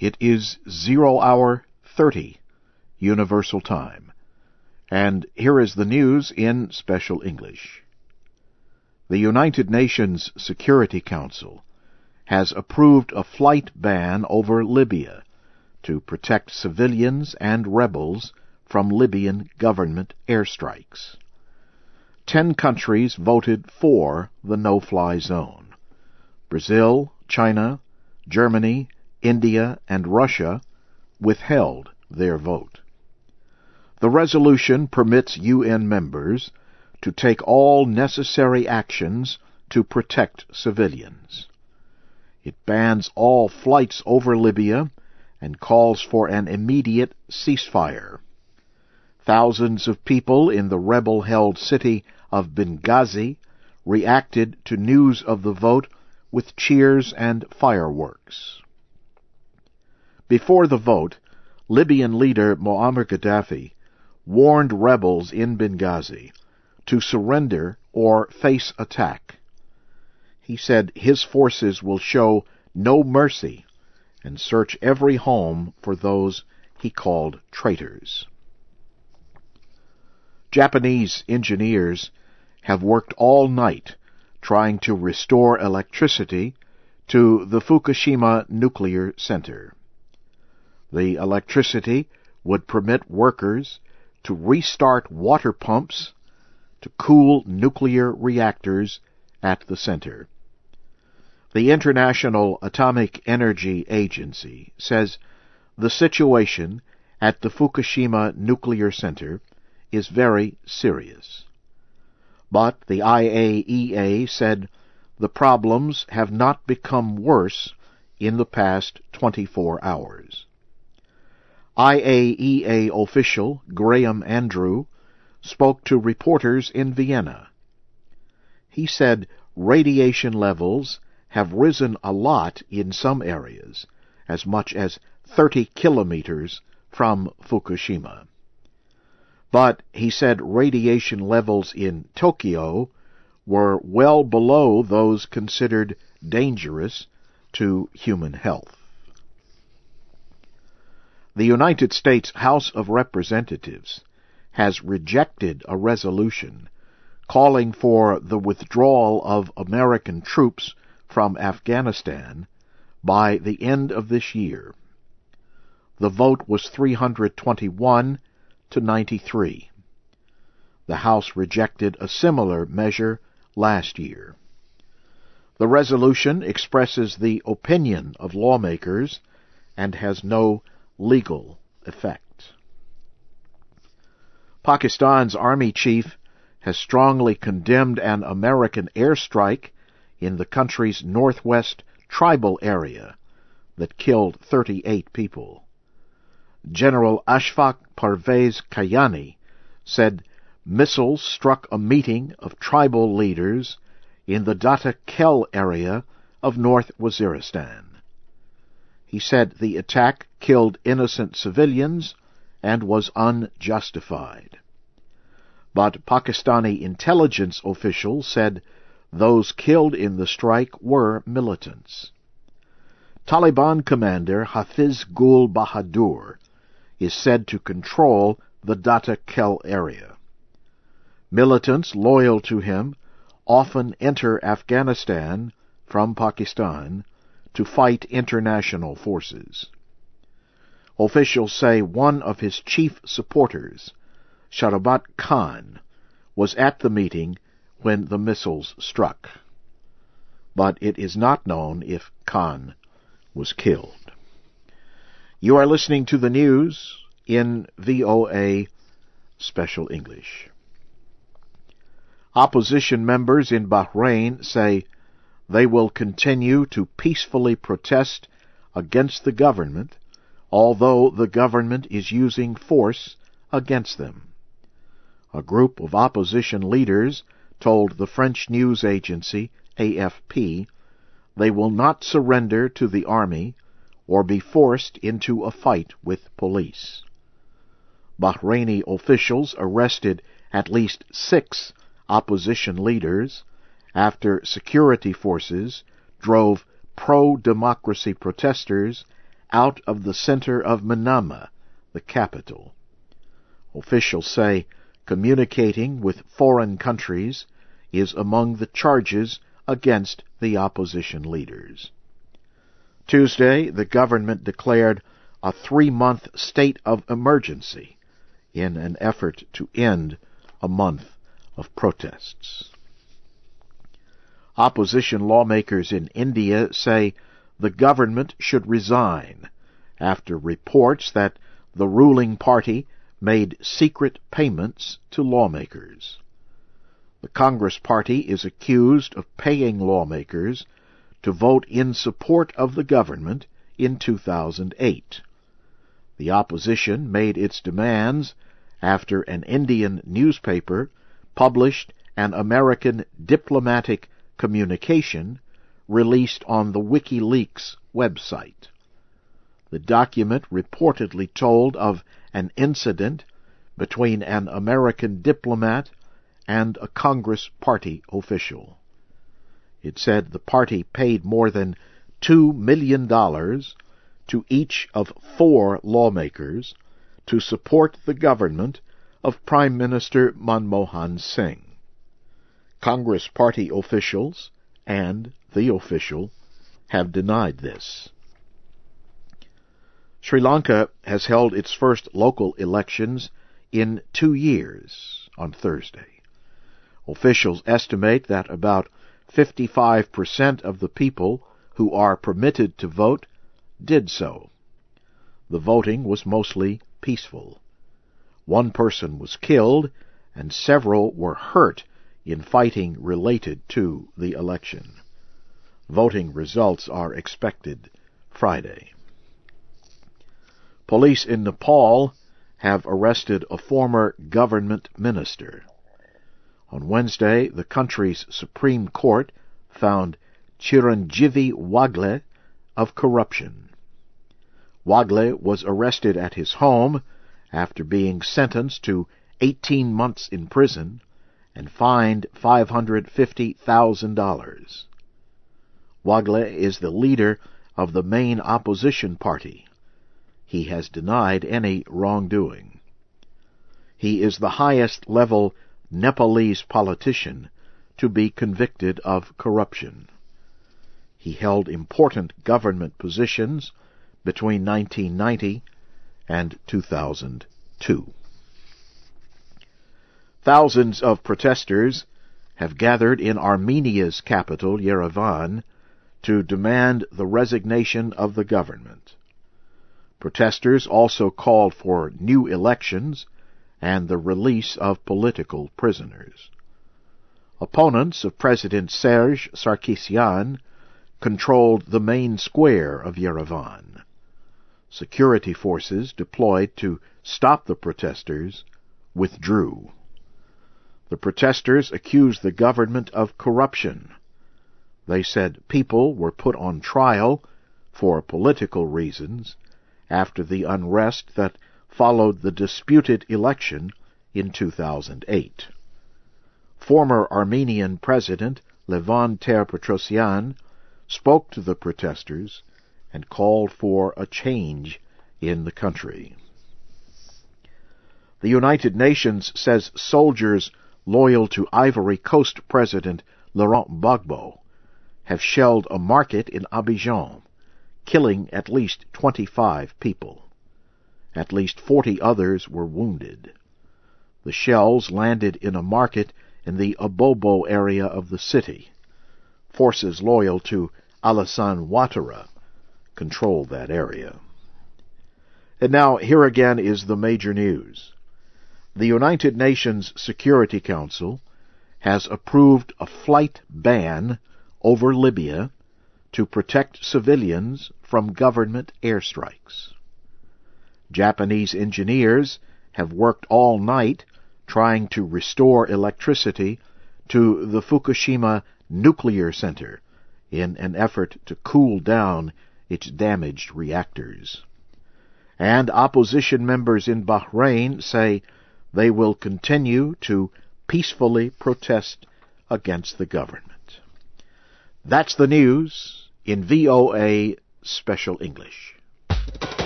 It is zero hour 30 Universal Time. And here is the news in special English. The United Nations Security Council has approved a flight ban over Libya to protect civilians and rebels from Libyan government airstrikes. Ten countries voted for the no-fly zone. Brazil, China, Germany, India, and Russia withheld their vote. The resolution permits UN members to take all necessary actions to protect civilians. It bans all flights over Libya and calls for an immediate ceasefire. Thousands of people in the rebel-held city of Benghazi reacted to news of the vote with cheers and fireworks. Before the vote, Libyan leader Muammar Gaddafi warned rebels in Benghazi to surrender or face attack. He said his forces will show no mercy and search every home for those he called traitors. Japanese engineers have worked all night trying to restore electricity to the Fukushima nuclear center. The electricity would permit workers to restart water pumps to cool nuclear reactors at the center. The International Atomic Energy Agency says the situation at the Fukushima nuclear center is very serious. But the IAEA said the problems have not become worse in the past 24 hours. IAEA official Graham Andrew spoke to reporters in Vienna. He said radiation levels have risen a lot in some areas, as much as 30 kilometers from Fukushima. But he said radiation levels in Tokyo were well below those considered dangerous to human health. The United States House of Representatives has rejected a resolution calling for the withdrawal of American troops from Afghanistan by the end of this year. The vote was 321 to 93. The House rejected a similar measure last year. The resolution expresses the opinion of lawmakers and has no legal effect. Pakistan's army chief has strongly condemned an American airstrike in the country's northwest tribal area that killed 38 people. General Ashfaq Parvez Kayani said missiles struck a meeting of tribal leaders in the Datta Khel area of North Waziristan. He said the attack killed innocent civilians and was unjustified. But Pakistani intelligence officials said those killed in the strike were militants. Taliban commander Hafiz Gul Bahadur is said to control the Datta Khel area. Militants loyal to him often enter Afghanistan from Pakistan to fight international forces. Officials say one of his chief supporters, Sharabat Khan, was at the meeting when the missiles struck. But it is not known if Khan was killed. You are listening to the news in VOA Special English. Opposition members in Bahrain say they will continue to peacefully protest against the government, although the government is using force against them. A group of opposition leaders told the French news agency AFP they will not surrender to the army or be forced into a fight with police. Bahraini officials arrested at least six opposition leaders after security forces drove pro-democracy protesters out of the center of Manama, the capital. Officials say communicating with foreign countries is among the charges against the opposition leaders. Tuesday, the government declared a three month state of emergency in an effort to end a month of protests. Opposition lawmakers in India say the government should resign after reports that the ruling party made secret payments to lawmakers. The Congress Party is accused of paying lawmakers to vote in support of the government in 2008. The opposition made its demands after an Indian newspaper published an American diplomatic communication released on the WikiLeaks website. The document reportedly told of an incident between an American diplomat and a Congress Party official. It said the party paid more than $2 million to each of four lawmakers to support the government of Prime Minister Manmohan Singh. Congress Party officials and the official have denied this. Sri Lanka has held its first local elections in two years on Thursday. Officials estimate that about 55% of the people who are permitted to vote did so. The voting was mostly peaceful. One person was killed and several were hurt in fighting related to the election. Voting results are expected Friday. Police in Nepal have arrested a former government minister. On Wednesday, the country's Supreme Court found Chiranjeevi Wagle of corruption. Wagle was arrested at his home after being sentenced to 18 months in prison and fined $550,000. Wagle is the leader of the main opposition party. He has denied any wrongdoing. He is the highest level Nepalese politician to be convicted of corruption. He held important government positions between 1990 and 2002. Thousands of protesters have gathered in Armenia's capital, Yerevan, to demand the resignation of the government. Protesters also called for new elections and the release of political prisoners. Opponents of President Serge Sarkisian controlled the main square of Yerevan. Security forces deployed to stop the protesters withdrew. The protesters accused the government of corruption. They said people were put on trial for political reasons after the unrest that followed the disputed election in 2008. Former Armenian President Levon Ter-Petrosyan spoke to the protesters and called for a change in the country. The United Nations says soldiers loyal to Ivory Coast President Laurent Gbagbo have shelled a market in Abidjan, killing at least 25 people. At least 40 others were wounded. The shells landed in a market in the Abobo area of the city. Forces loyal to Alassane Ouattara control that area. And now, here again is the major news. The United Nations Security Council has approved a flight ban over Libya to protect civilians from government airstrikes. Japanese engineers have worked all night trying to restore electricity to the Fukushima Nuclear Center in an effort to cool down its damaged reactors. And opposition members in Bahrain say they will continue to peacefully protest against the government. That's the news in VOA Special English.